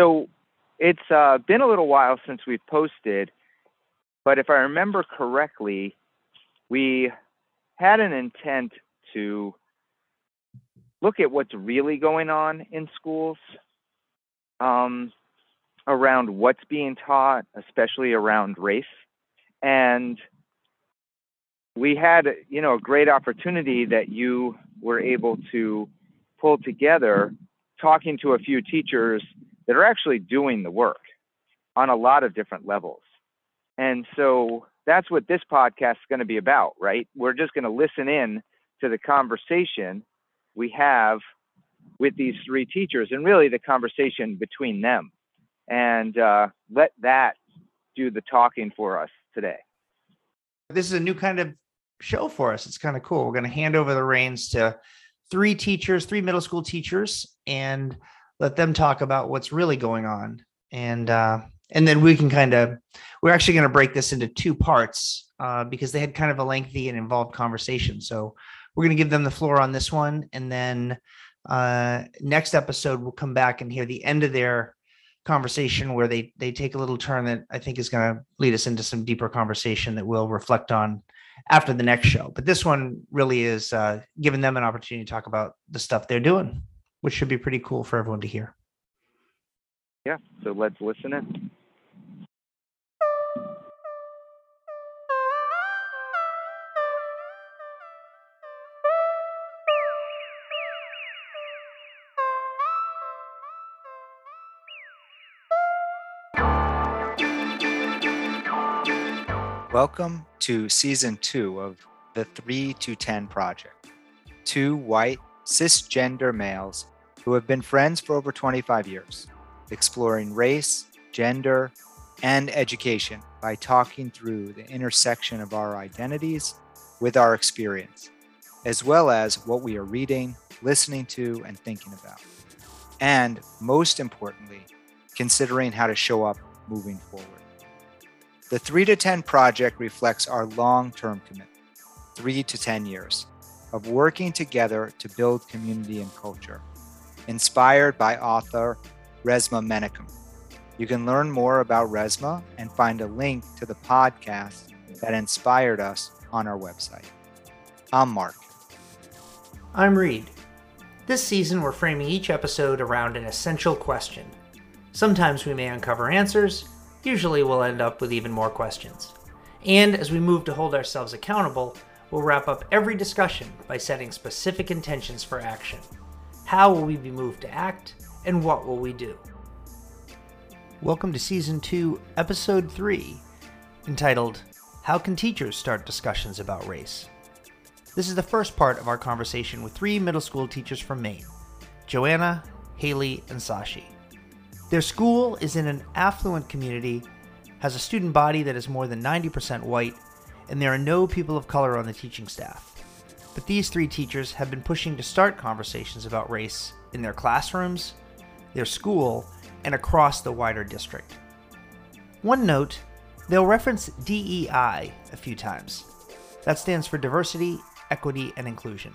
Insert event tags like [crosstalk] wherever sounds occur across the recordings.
So it's uh, been a little while since we've posted, but if I remember correctly, we had an intent to look at what's really going on in schools um, around what's being taught, especially around race. And we had, you know, a great opportunity that you were able to pull together talking to a few teachers that are actually doing the work on a lot of different levels. And so that's what this podcast is going to be about, right? We're just going to listen in to the conversation we have with these three teachers and really the conversation between them and uh, let that do the talking for us today. This is a new kind of show for us. It's kind of cool. We're going to hand over the reins to three teachers, three middle school teachers, and let them talk about what's really going on. And uh, and then we can kind of we're actually going to break this into two parts uh, because they had kind of a lengthy and involved conversation. So we're going to give them the floor on this one, and then uh, next episode we'll come back and hear the end of their conversation where they they take a little turn that I think is going to lead us into some deeper conversation that we'll reflect on after the next show. But this one really is uh, giving them an opportunity to talk about the stuff they're doing, which should be pretty cool for everyone to hear. Yeah, so let's listen in. Welcome to season two of the 3 to 10 Project. Two white, cisgender males who have been friends for over 25 years, exploring race, gender, and education by talking through the intersection of our identities with our experience, as well as what we are reading, listening to, and thinking about. And most importantly, considering how to show up moving forward. The 3 to 10 project reflects our long term commitment, 3 to 10 years, of working together to build community and culture, inspired by author Resmaa Menakem. You can learn more about Resmaa and find a link to the podcast that inspired us on our website. I'm Mark. I'm Reed. This season, we're framing each episode around an essential question. Sometimes we may uncover answers, usually we'll end up with even more questions. And as we move to hold ourselves accountable, we'll wrap up every discussion by setting specific intentions for action. How will we be moved to act, and what will we do? Welcome to Season 2, Episode 3, entitled How Can Teachers Start Discussions About Race? This is the first part of our conversation with three middle school teachers from Maine Joanna, Haley, and Sashi. Their school is in an affluent community, has a student body that is more than 90% white, and there are no people of color on the teaching staff. But these three teachers have been pushing to start conversations about race in their classrooms, their school, and across the wider district. One note they'll reference DEI a few times. That stands for diversity, equity, and inclusion.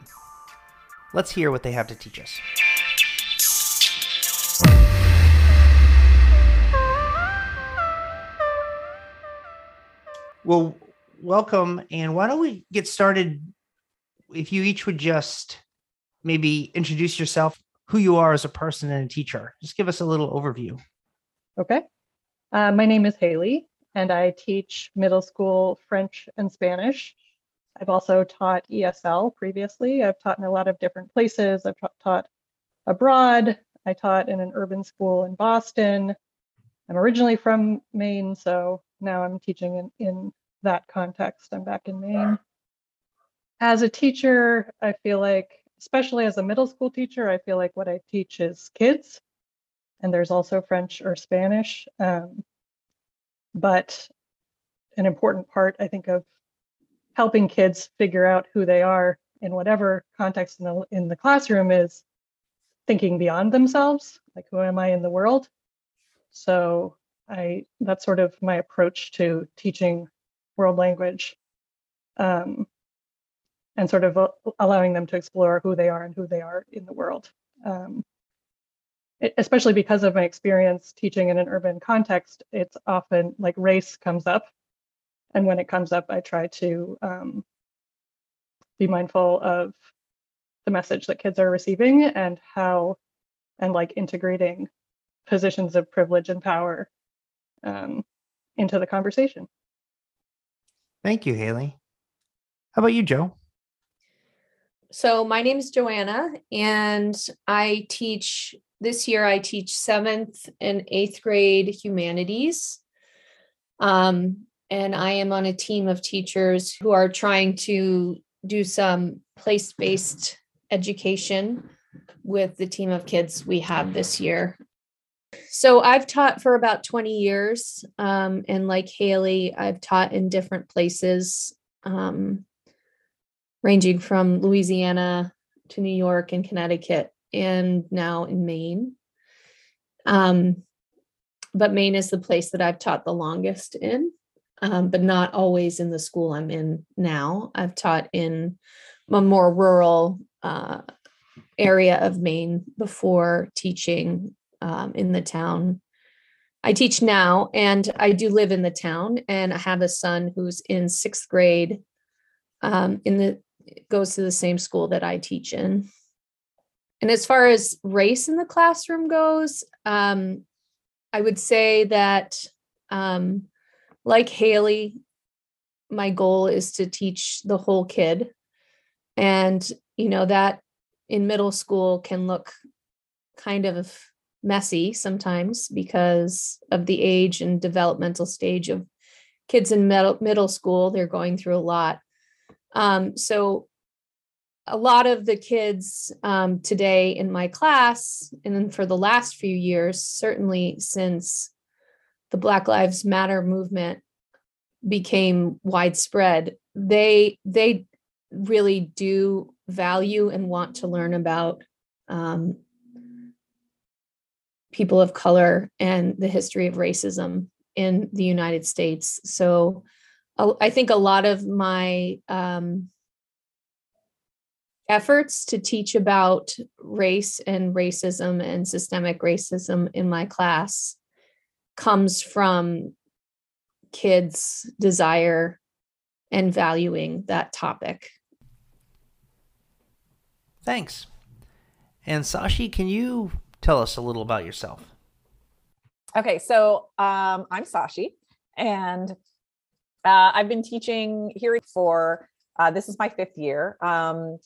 Let's hear what they have to teach us. Well, welcome. And why don't we get started? If you each would just maybe introduce yourself, who you are as a person and a teacher. Just give us a little overview. Okay. Uh, my name is Haley, and I teach middle school French and Spanish. I've also taught ESL previously. I've taught in a lot of different places. I've ta- taught abroad. I taught in an urban school in Boston. I'm originally from Maine, so now I'm teaching in, in that context. I'm back in Maine. As a teacher, I feel like, especially as a middle school teacher, I feel like what I teach is kids, and there's also French or Spanish. Um, but an important part, I think, of helping kids figure out who they are in whatever context in the, in the classroom is thinking beyond themselves, like who am I in the world? So I that's sort of my approach to teaching world language, um, and sort of allowing them to explore who they are and who they are in the world. Um, especially because of my experience teaching in an urban context, it's often like race comes up. And when it comes up, I try to um, be mindful of the message that kids are receiving and how, and like integrating positions of privilege and power um, into the conversation. Thank you, Haley. How about you, Joe? So my name is Joanna, and I teach this year. I teach seventh and eighth grade humanities, um, and I am on a team of teachers who are trying to do some place-based education with the team of kids we have this year. So I've taught for about 20 years, um, and like Haley, I've taught in different places. Um, ranging from Louisiana to New York and Connecticut, and now in Maine. Um, but Maine is the place that I've taught the longest in, um, but not always in the school I'm in now. I've taught in a more rural uh, area of Maine before teaching um, in the town. I teach now, and I do live in the town, and I have a son who's in sixth grade um, in the goes to the same school that I teach in. And as far as race in the classroom goes, um, I would say that, um, like Haley, my goal is to teach the whole kid. And, you know, that in middle school can look kind of messy sometimes because of the age and developmental stage of kids in middle, middle school. They're going through a lot. Um, so a lot of the kids um, today in my class, and then for the last few years, certainly since the Black Lives Matter movement became widespread, they they really do value and want to learn about um, people of color and the history of racism in the United States. So I think a lot of my um, efforts to teach about race and racism and systemic racism in my class comes from kids' desire and valuing that topic. Thanks. And Sashi, can you tell us a little about yourself? Okay, so um, I'm Sashi, and uh, I've been teaching here for uh, this is my fifth year. Um,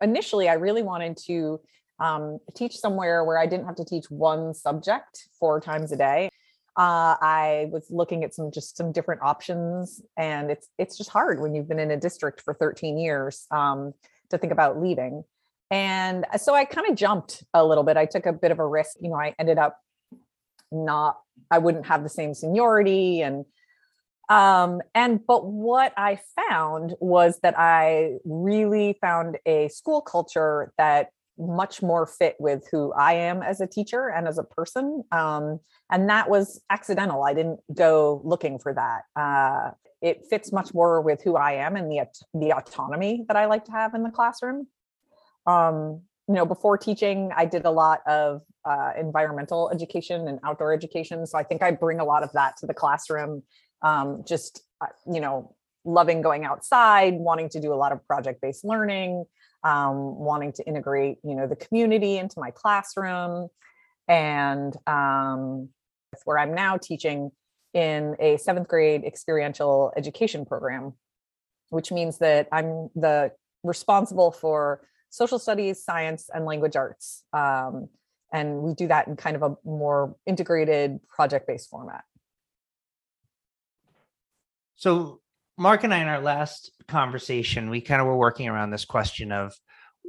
initially, I really wanted to um, teach somewhere where I didn't have to teach one subject four times a day. Uh, I was looking at some just some different options, and it's it's just hard when you've been in a district for 13 years um, to think about leaving. And so I kind of jumped a little bit. I took a bit of a risk. You know, I ended up not. I wouldn't have the same seniority and um, and but what I found was that I really found a school culture that much more fit with who I am as a teacher and as a person. Um, and that was accidental. I didn't go looking for that. Uh, it fits much more with who I am and the the autonomy that I like to have in the classroom. Um, you know, before teaching, I did a lot of uh, environmental education and outdoor education. So I think I bring a lot of that to the classroom um, just uh, you know loving going outside wanting to do a lot of project based learning um, wanting to integrate you know the community into my classroom. And um, where i'm now teaching in a seventh grade experiential education program which means that i'm the responsible for social studies science and language arts. Um, and we do that in kind of a more integrated project based format So, Mark and I, in our last conversation, we kind of were working around this question of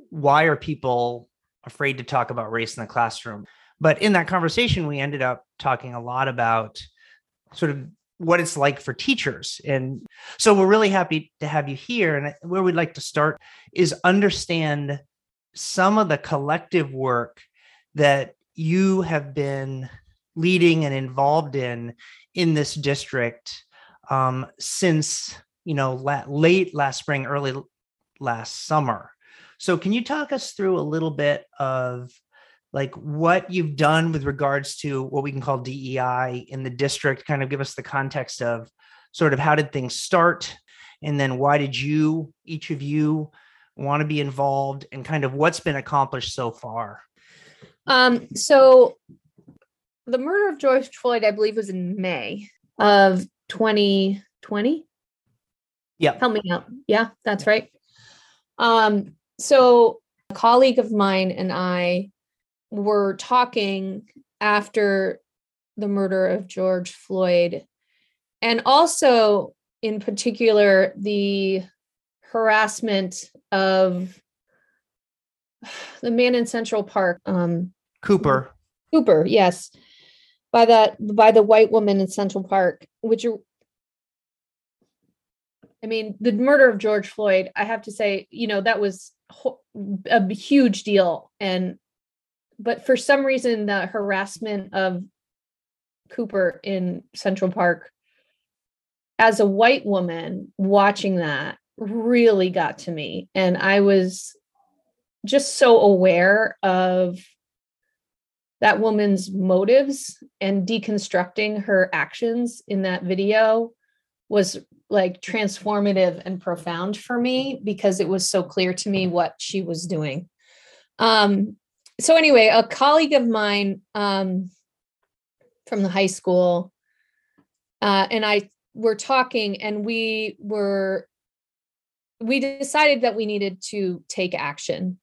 why are people afraid to talk about race in the classroom? But in that conversation, we ended up talking a lot about sort of what it's like for teachers. And so we're really happy to have you here. And where we'd like to start is understand some of the collective work that you have been leading and involved in in this district um, since you know la- late last spring, early last summer. So, can you talk us through a little bit of like what you've done with regards to what we can call DEI in the district, kind of give us the context of sort of how did things start? And then why did you, each of you, want to be involved and kind of what's been accomplished so far? Um, so the murder of George Floyd, I believe, was in May of 2020. Yeah. Help me out. Yeah, that's right. Um, so a colleague of mine and I were talking after the murder of George Floyd, and also in particular the harassment of the man in Central Park, um, Cooper. Cooper, yes, by that by the white woman in Central Park, which are, I mean, the murder of George Floyd. I have to say, you know, that was a huge deal, and but for some reason, the harassment of Cooper in Central Park, as a white woman watching that, really got to me, and I was just so aware of that woman's motives and deconstructing her actions in that video was like transformative and profound for me because it was so clear to me what she was doing. Um, so anyway, a colleague of mine um, from the high school uh, and I were talking, and we were we decided that we needed to take action.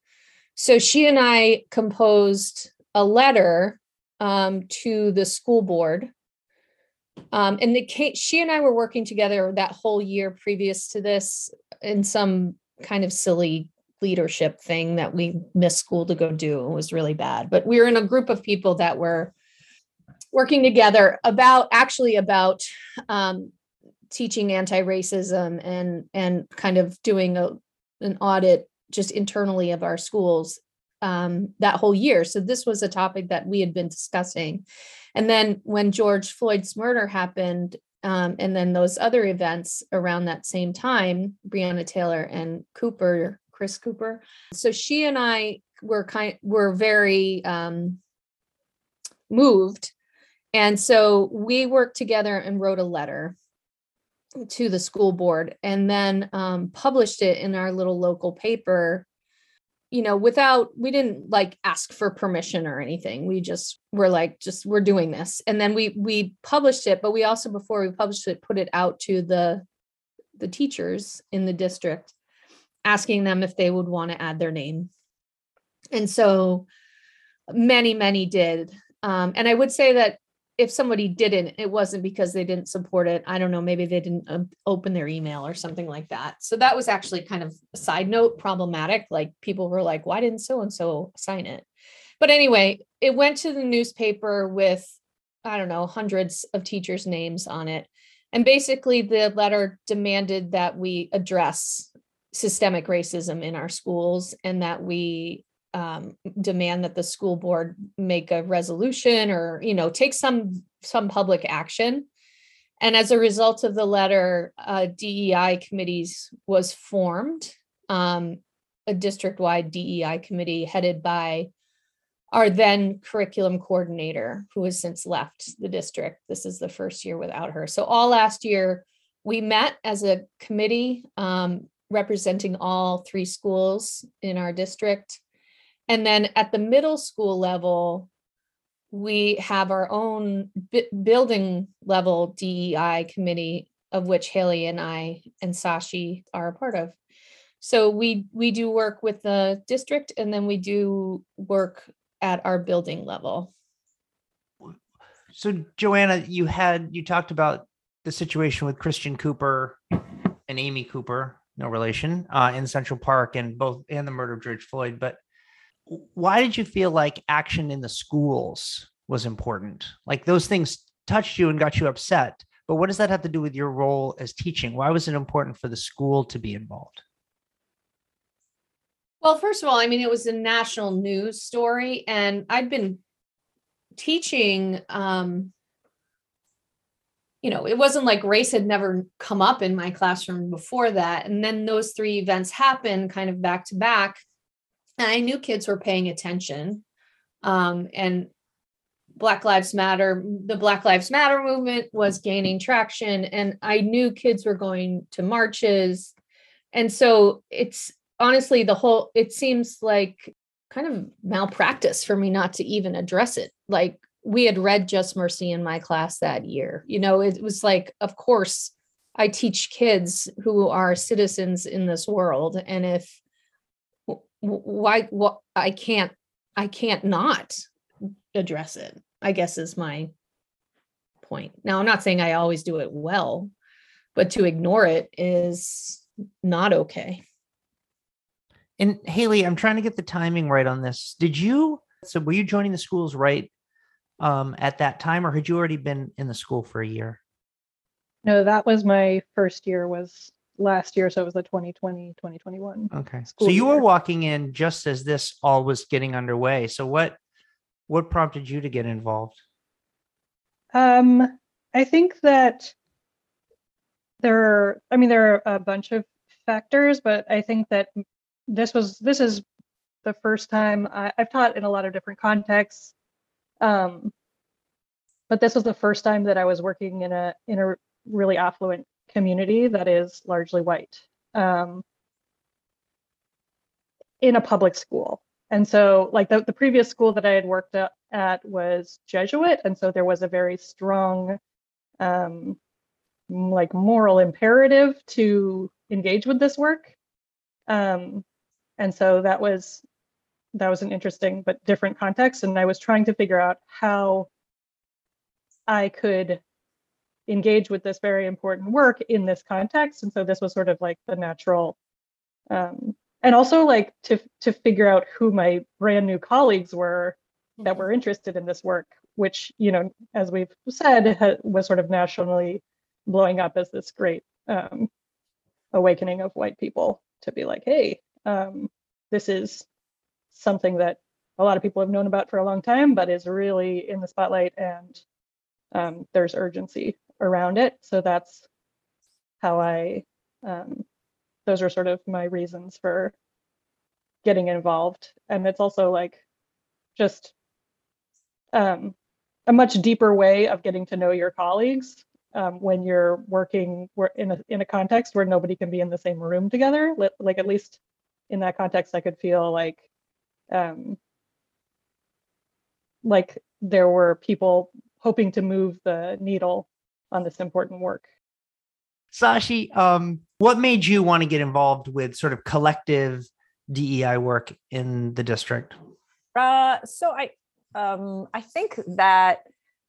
So she and I composed a letter um, to the school board. Um, and the case, she and I were working together that whole year previous to this in some kind of silly leadership thing that we missed school to go do. It was really bad. But we were in a group of people that were working together about actually about um, teaching anti-racism and and kind of doing a, an audit just internally of our schools um, that whole year. So this was a topic that we had been discussing. And then when George Floyd's murder happened, um, and then those other events around that same time, Breonna Taylor and Cooper, Chris Cooper. So she and I were kind were very um, moved, and so we worked together and wrote a letter to the school board, and then um, published it in our little local paper you know without we didn't like ask for permission or anything. We just were like just we're doing this. And then we we published it but we also before we published it put it out to the the teachers in the district asking them if they would want to add their name. And so many many did. Um, and i would say that if somebody didn't, it wasn't because they didn't support it. I don't know, maybe they didn't uh, open their email or something like that. So that was actually kind of a side note problematic. Like people were like, why didn't so and so sign it? But anyway, it went to the newspaper with, I don't know, hundreds of teachers' names on it. And basically, the letter demanded that we address systemic racism in our schools and that we um, demand that the school board make a resolution or you know take some some public action. And as a result of the letter uh, dei committees was formed um, a district-wide dei committee headed by our then curriculum coordinator who has since left the district. This is the first year without her. So all last year we met as a committee um, representing all three schools in our district and then at the middle school level, we have our own b- building level DEI committee, of which Haley and I and Sashi are a part of. So we we do work with the district, and then we do work at our building level. So Joanna, you had you talked about the situation with Christian Cooper and Amy Cooper, no relation, uh, in Central Park, and both and the murder of George Floyd, but why did you feel like action in the schools was important? Like those things touched you and got you upset. But what does that have to do with your role as teaching? Why was it important for the school to be involved? Well, first of all, I mean, it was a national news story, and I'd been teaching. Um, you know, it wasn't like race had never come up in my classroom before that. And then those three events happened kind of back to back. And I knew kids were paying attention. Um, and Black Lives Matter, the Black Lives Matter movement was gaining traction, and I knew kids were going to marches. And so it's honestly the whole, it seems like kind of malpractice for me not to even address it. Like we had read Just Mercy in my class that year. You know, it was like, of course, I teach kids who are citizens in this world. And if why what I can't I can't not address it, I guess is my point. Now I'm not saying I always do it well, but to ignore it is not okay. And Haley, I'm trying to get the timing right on this. Did you so were you joining the schools right um, at that time, or had you already been in the school for a year? No, that was my first year was last year. So it was the 2020, 2021. Okay. So you were walking in just as this all was getting underway. So what what prompted you to get involved? Um, I think that there are, I mean, there are a bunch of factors, but I think that this was, this is the first time I, I've taught in a lot of different contexts. Um, but this was the first time that I was working in a, in a really affluent community that is largely white. Um, in a public school. And so like the, the previous school that I had worked at, was Jesuit. And so there was a very strong um, like moral imperative to engage with this work. Um, and so that was that was an interesting but different context. And I was trying to figure out how I could engage with this very important work in this context. And so this was sort of like the natural um, and also like to to figure out who my brand new colleagues were that were interested in this work which you know as we've said ha- was sort of nationally blowing up as this great um, awakening of white people to be like hey um, this is something that a lot of people have known about for a long time but is really in the spotlight and um, there's urgency around it. So that's how i um, those are sort of my reasons for getting involved. And it's also like just um, a much deeper way of getting to know your colleagues um, when you're working in a in a context where nobody can be in the same room together. Like at least in that context i could feel like um, like there were people hoping to move the needle on this important work Sashi, um, what made you want to get involved with sort of collective DEI work in the district? Uh, so I, um, I think that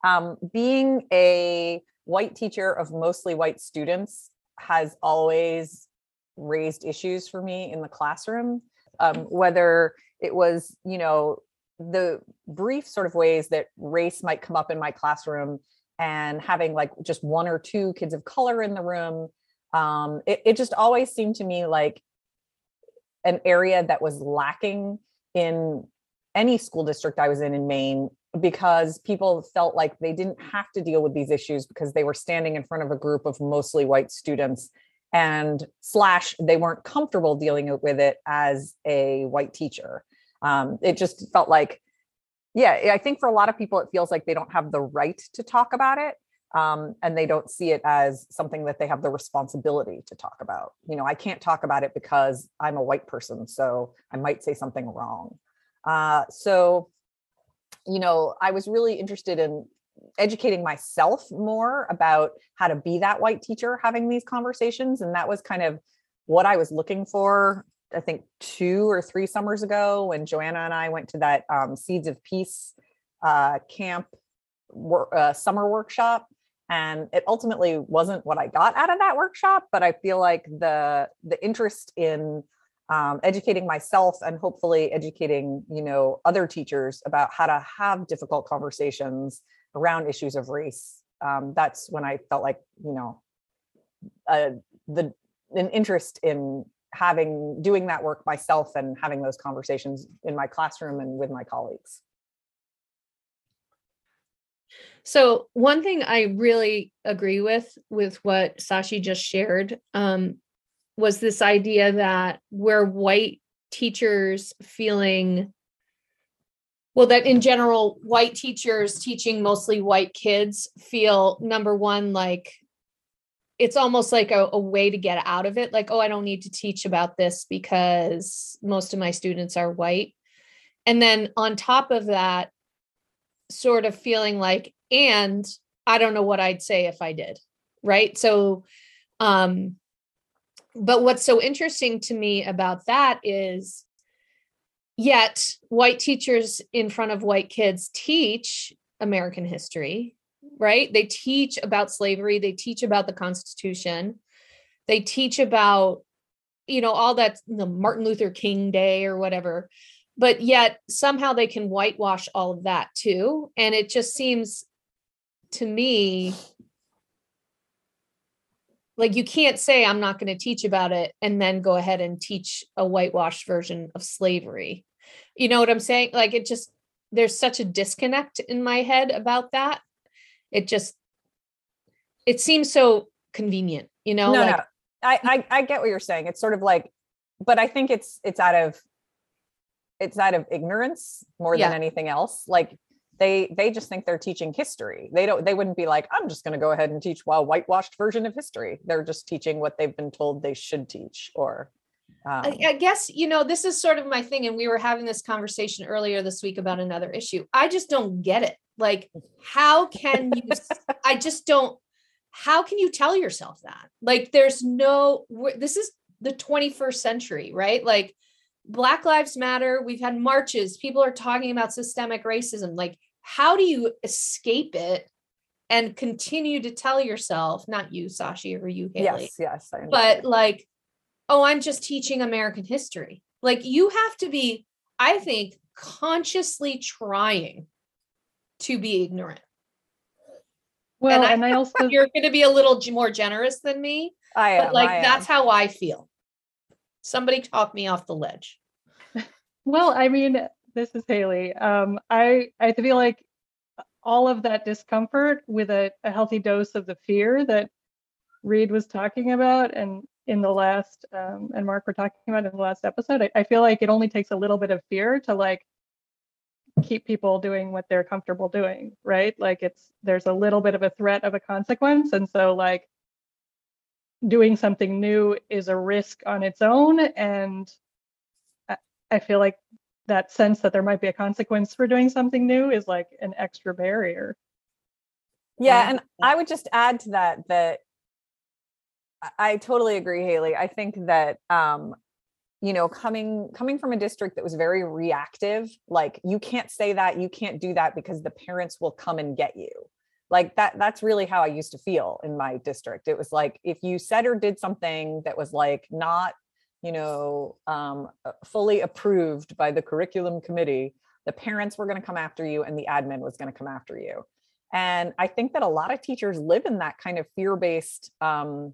um, being a white teacher of mostly white students has always raised issues for me in the classroom. Um, whether it was, you know, the brief sort of ways that race might come up in my classroom and having like just one or two kids of color in the room um, it, it just always seemed to me like an area that was lacking in any school district I was in in Maine because people felt like they didn't have to deal with these issues because they were standing in front of a group of mostly white students and slash they weren't comfortable dealing with it as a white teacher. Um, it just felt like yeah i think for a lot of people it feels like they don't have the right to talk about it um, and they don't see it as something that they have the responsibility to talk about. You know i can't talk about it because i'm a white person so i might say something wrong. Uh, so you know i was really interested in educating myself more about how to be that white teacher having these conversations and that was kind of what i was looking for i think two or three summers ago when joanna and i went to that um, seeds of peace uh, camp wor- uh, summer workshop and it ultimately wasn't what i got out of that workshop but i feel like the the interest in um, educating myself and hopefully educating you know other teachers about how to have difficult conversations around issues of race um, that's when i felt like you know uh, the an interest in having doing that work myself and having those conversations in my classroom and with my colleagues. So one thing I really agree with with what Sashi just shared um, was this idea that we're white teachers feeling well that in general white teachers teaching mostly white kids feel number one like it's almost like a, a, way to get out of it like oh i don't need to teach about this because most of my students are white. And then on top of that sort of feeling like and i don't know what i'd say if i did right? So um but what's so interesting to me about that is Yet, white teachers in front of white kids teach American history, right? They teach about slavery, they teach about the Constitution, they teach about, you know, all that, the Martin Luther King Day or whatever. But yet, somehow they can whitewash all of that too. And it just seems to me like you can't say i'm not going to teach about it and then go ahead and teach a whitewashed version of slavery you know what i'm saying like it just there's such a disconnect in my head about that it just it seems so convenient you know no, like, no. I, I i get what you're saying it's sort of like but i think it's it's out of it's out of ignorance more yeah. than anything else like they they just think they're teaching history they don't they wouldn't be like i'm just going to go ahead and teach a whitewashed version of history they're just teaching what they've been told they should teach or um, I, I guess you know this is sort of my thing and we were having this conversation earlier this week about another issue. I just don't get it. Like how can you [laughs] i just don't how can you tell yourself that? Like there's no this is the 21st century right? Like black lives matter we've had marches people are talking about systemic racism. Like how do you escape it and continue to tell yourself not you sashi or you Haley, yes yes but like oh, I'm just teaching American history. Like you have to be, I think, consciously trying to be ignorant. Well, and I, and I also [laughs] you're going to be a little more generous than me. I am. But like I that's am. how I feel. Somebody talk me off the ledge. Well, I mean, this is Haley. Um, I I feel like all of that discomfort with a, a healthy dose of the fear that Reed was talking about, and in the last um, and Mark were talking about in the last episode. I, I feel like it only takes a little bit of fear to like keep people doing what they're comfortable doing, right? Like it's there's a little bit of a threat of a consequence, and so like doing something new is a risk on its own, and I, I feel like that sense that there might be a consequence for doing something new is like an extra barrier. Yeah, and I would just add to that that I totally agree, Haley. I think that um, you know, coming coming from a district that was very reactive, like you can't say that, you can't do that because the parents will come and get you. Like that that's really how I used to feel in my district. It was like if you said or did something that was like not, you know, um, uh, fully approved by the curriculum committee, the parents were going to come after you and the admin was going to come after you. And I think that a lot of teachers live in that kind of fear-based um,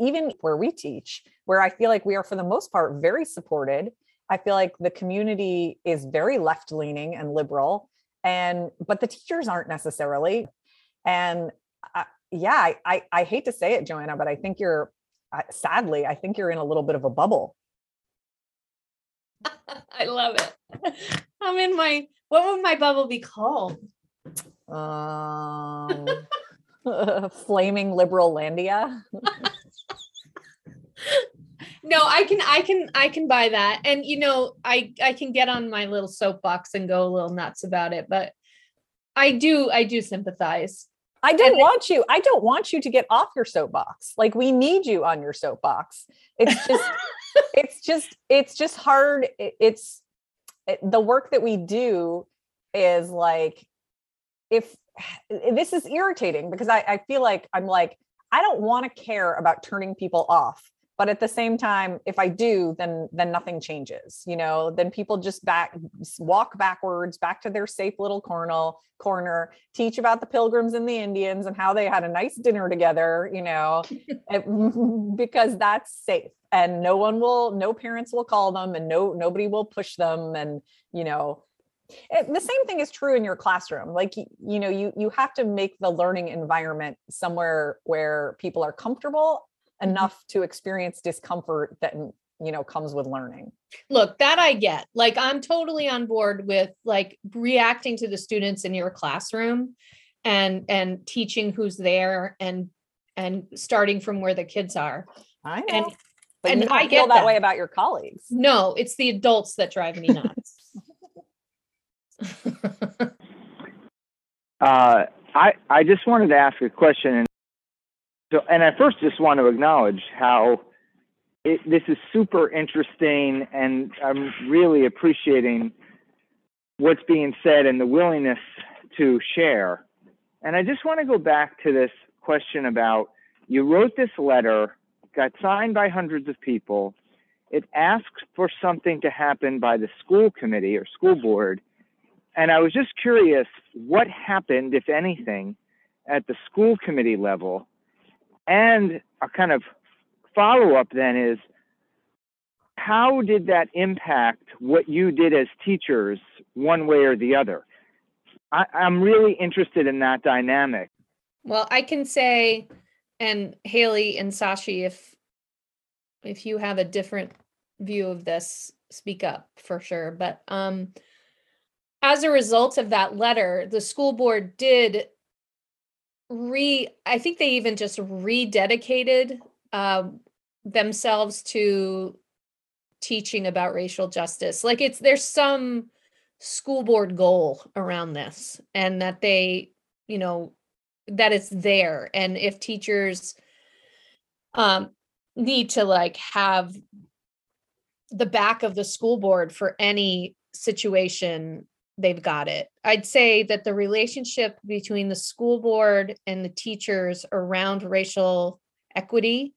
even where we teach, where I feel like we are for the most part very supported. I feel like the community is very left leaning and liberal and but the teachers aren't necessarily. And uh, yeah I, I, I hate to say it joanna but i think you're uh, sadly i think you're in a little bit of a bubble. [laughs] I love it. I'm in my what would my bubble be called? Um [laughs] flaming liberal landia [laughs] no i can i can i can buy that. And you know i i can get on my little soapbox and go a little nuts about it but i do i do sympathize. I don't and want you i don't want you to get off your soapbox. Like we need you on your soapbox. It's just [laughs] it's just it's just hard. It's it, the work that we do is like if [sighs] this is irritating because I, I feel like i'm like i don't want to care about turning people off but at the same time if i do then then nothing changes you know? Then people just back walk backwards back to their safe little corner corner teach about the pilgrims and the indians and how they had a nice dinner together you know? [laughs] [laughs] Because that's safe and no one will no parents will call them and no nobody will push them and you know? It, the same thing is true in your classroom like you know you you have to make the learning environment somewhere where people are comfortable Mm-hmm. enough to experience discomfort that you know comes with learning. Look that i get. Like i'm totally on board with like reacting to the students in your classroom and and teaching who's there and and starting from where the kids are. I know. And but and you don't I feel get that, that. way about your colleagues. No it's the adults that drive me nuts. [laughs] Uh, I I just wanted to ask a question, and so and I first just want to acknowledge how it, this is super interesting, and I'm really appreciating what's being said and the willingness to share. And I just want to go back to this question about you wrote this letter, got signed by hundreds of people. It asks for something to happen by the school committee or school board and I was just curious what happened, if anything, at the school committee level. And a kind of follow up then is how did that impact what you did as teachers, one way or the other? I, I'm really interested in that dynamic. well i can say and haley and sashi if if you have a different view of this speak up for sure but um as a result of that letter, the school board did re, I think they even just rededicated um, themselves to teaching about racial justice. Like it's, there's some school board goal around this and that they, you know, that it's there. And if teachers um, need to like have the back of the school board for any situation they've got it. I'd say that the relationship between the school board and the teachers around racial equity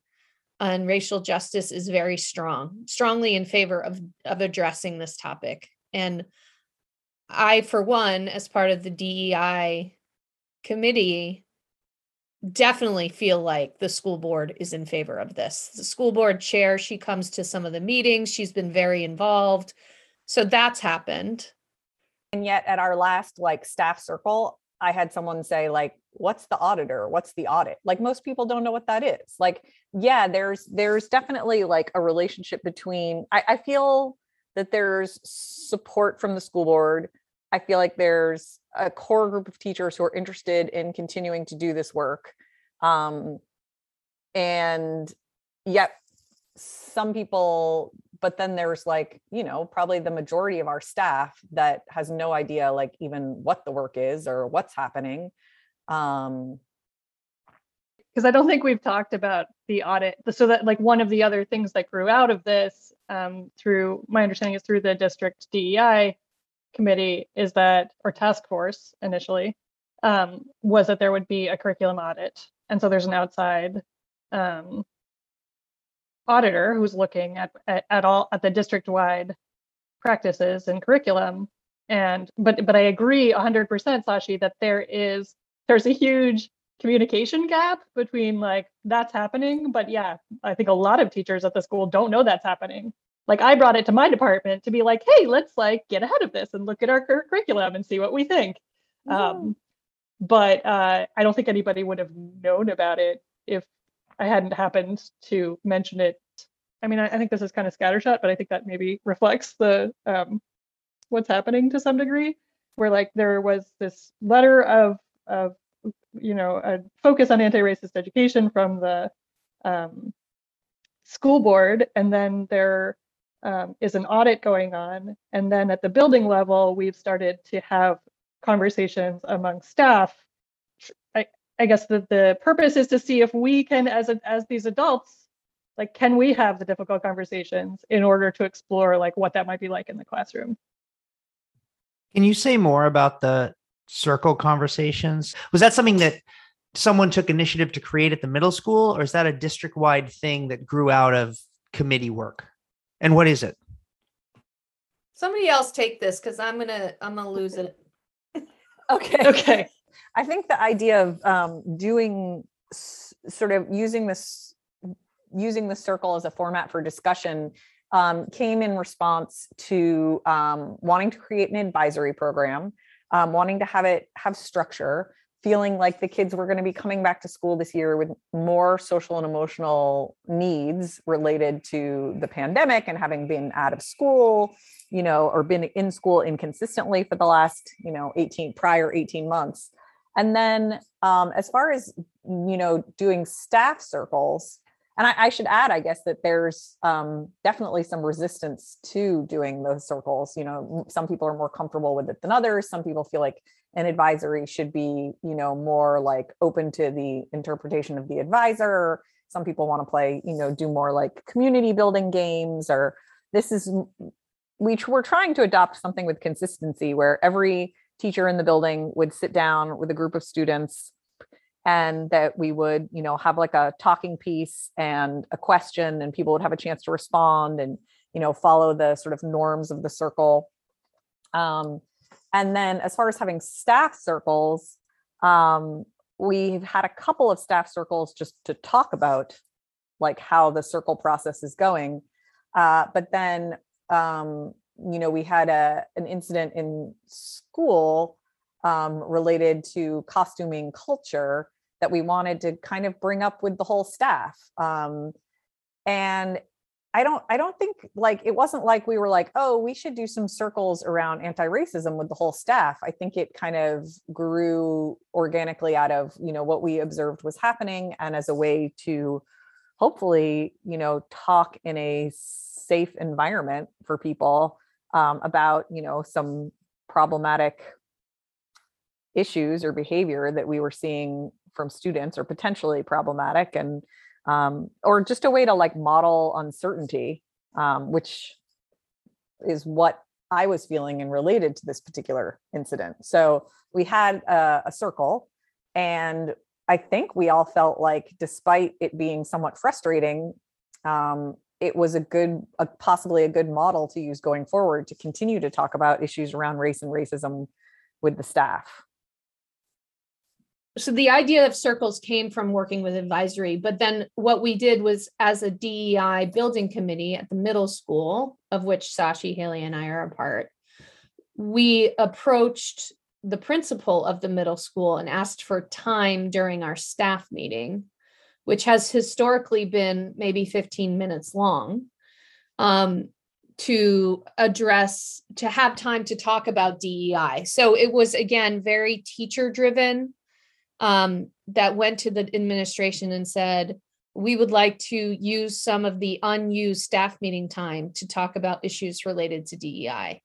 and racial justice is very strong, strongly in favor of, of addressing this topic. And I, for one, as part of the DEI committee, definitely feel like the school board is in favor of this. The school board chair, she comes to some of the meetings, she's been very involved. So that's happened and yet at our last like staff circle i had someone say like what's the auditor? What's the audit? Like most people don't know what that is. Like yeah there's there's definitely like a relationship between i, I feel that there's support from the school board. I feel like there's a core group of teachers who are interested in continuing to do this work. Um, and yet some people but then there's like you know probably the majority of our staff that has no idea like even what the work is or what's happening um because I don't think we've talked about the audit. So that like one of the other things that grew out of this, um, through my understanding is through the district DEI committee, is that or task force initially, um, was that there would be a curriculum audit, and so there's an outside um, auditor who's looking at, at at all at the district wide practices and curriculum. And but but I agree 100% Sashi that there is there's a huge communication gap between like that's happening but yeah i think a lot of teachers at the school don't know that's happening. Like i brought it to my department to be like hey let's like get ahead of this and look at our cur- curriculum and see what we think. Um, but uh, i don't think anybody would have known about it if i hadn't happened to mention it. I mean i, I think this is kind of scattershot but i think that maybe reflects the um, what's happening to some degree where like there was this letter of of you know a focus on anti-racist education from the um, school board and then there um, is an audit going on and then at the building level we've started to have conversations among staff i, I guess the, the purpose is to see if we can as a, as these adults like can we have the difficult conversations in order to explore like what that might be like in the classroom Can you say more about the circle conversations? Was that something that someone took initiative to create at the middle school, or is that a district wide thing that grew out of committee work? And what is it? Somebody else take this because I'm gonna I'm gonna lose it. [laughs] okay okay I think the idea of um, doing s- sort of using this using the circle as a format for discussion um, came in response to um, wanting to create an advisory program, um, wanting to have it have structure feeling like the kids were going to be coming back to school this year with more social and emotional needs related to the pandemic and having been out of school, you know, or been in school inconsistently for the last, you know, 18 prior 18 months. And then um, as far as, you know, doing staff circles, and I, I should add, I guess, that there's um, definitely some resistance to doing those circles. You know, some people are more comfortable with it than others. Some people feel like an advisory should be you know more like open to the interpretation of the advisor some people want to play you know do more like community building games or this is we we're trying to adopt something with consistency where every teacher in the building would sit down with a group of students and that we would you know have like a talking piece and a question and people would have a chance to respond and you know follow the sort of norms of the circle um, and then as far as having staff circles, um, we've had a couple of staff circles just to talk about like how the circle process is going. Uh, but then, um, you know, we had a an incident in school um, related to costuming culture that we wanted to kind of bring up with the whole staff. Um, and I don't I don't think like it wasn't like we were like, oh, we should do some circles around anti-racism with the whole staff. I think it kind of grew organically out of, you know, what we observed was happening and as a way to hopefully, you know, talk in a safe environment for people um, about, you know, some problematic issues or behavior that we were seeing from students or potentially problematic and um, or just a way to like model uncertainty, um, which is what I was feeling and related to this particular incident. So we had a, a circle, and I think we all felt like, despite it being somewhat frustrating, um, it was a good, a, possibly a good model to use going forward to continue to talk about issues around race and racism with the staff. So the idea of circles came from working with advisory but then what we did was as a dei building committee at the middle school of which sashi haley and i are a part we approached the principal of the middle school and asked for time during our staff meeting which has historically been maybe 15 minutes long um, to address to have time to talk about dei so it was again very teacher driven um, that went to the administration and said, we would like to use some of the unused staff meeting time to talk about issues related to DEI.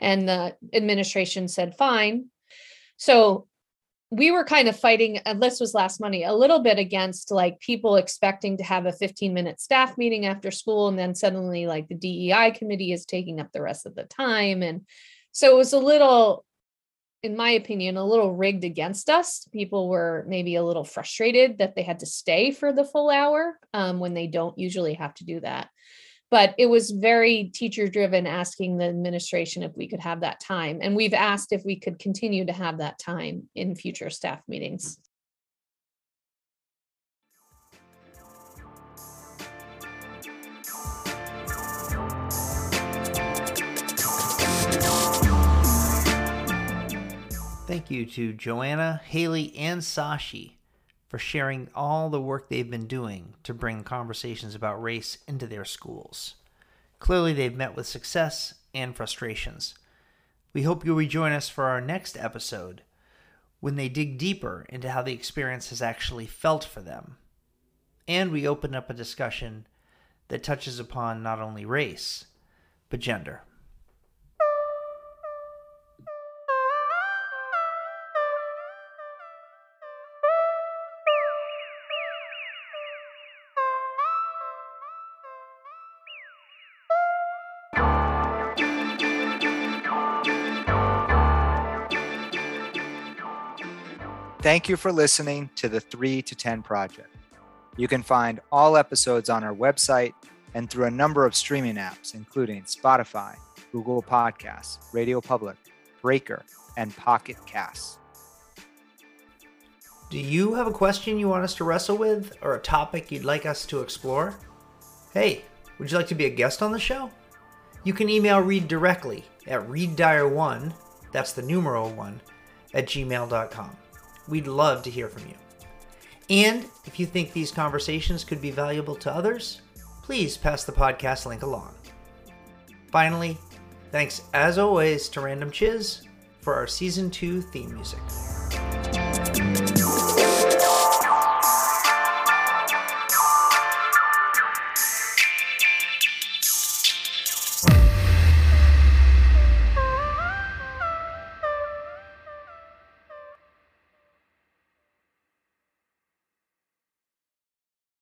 And the administration said, fine. So we were kind of fighting, and this was last money a little bit against like people expecting to have a 15 minute staff meeting after school. And then suddenly, like the DEI committee is taking up the rest of the time. And so it was a little in my opinion, a little rigged against us. People were maybe a little frustrated that they had to stay for the full hour um, when they don't usually have to do that. But it was very teacher driven, asking the administration if we could have that time. And we've asked if we could continue to have that time in future staff meetings. Thank you to Joanna, Haley, and Sashi for sharing all the work they've been doing to bring conversations about race into their schools. Clearly, they've met with success and frustrations. We hope you'll rejoin us for our next episode when they dig deeper into how the experience has actually felt for them. And we open up a discussion that touches upon not only race, but gender. Thank you for listening to the 3 to 10 Project. You can find all episodes on our website and through a number of streaming apps, including Spotify, Google Podcasts, Radio Public, Breaker, and Pocket Casts. Do you have a question you want us to wrestle with or a topic you'd like us to explore? Hey, would you like to be a guest on the show? You can email Reed directly at reeddyer1, that's the numeral 1, at gmail.com. We'd love to hear from you. And if you think these conversations could be valuable to others, please pass the podcast link along. Finally, thanks as always to Random Chiz for our season 2 theme music.